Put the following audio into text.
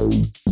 Música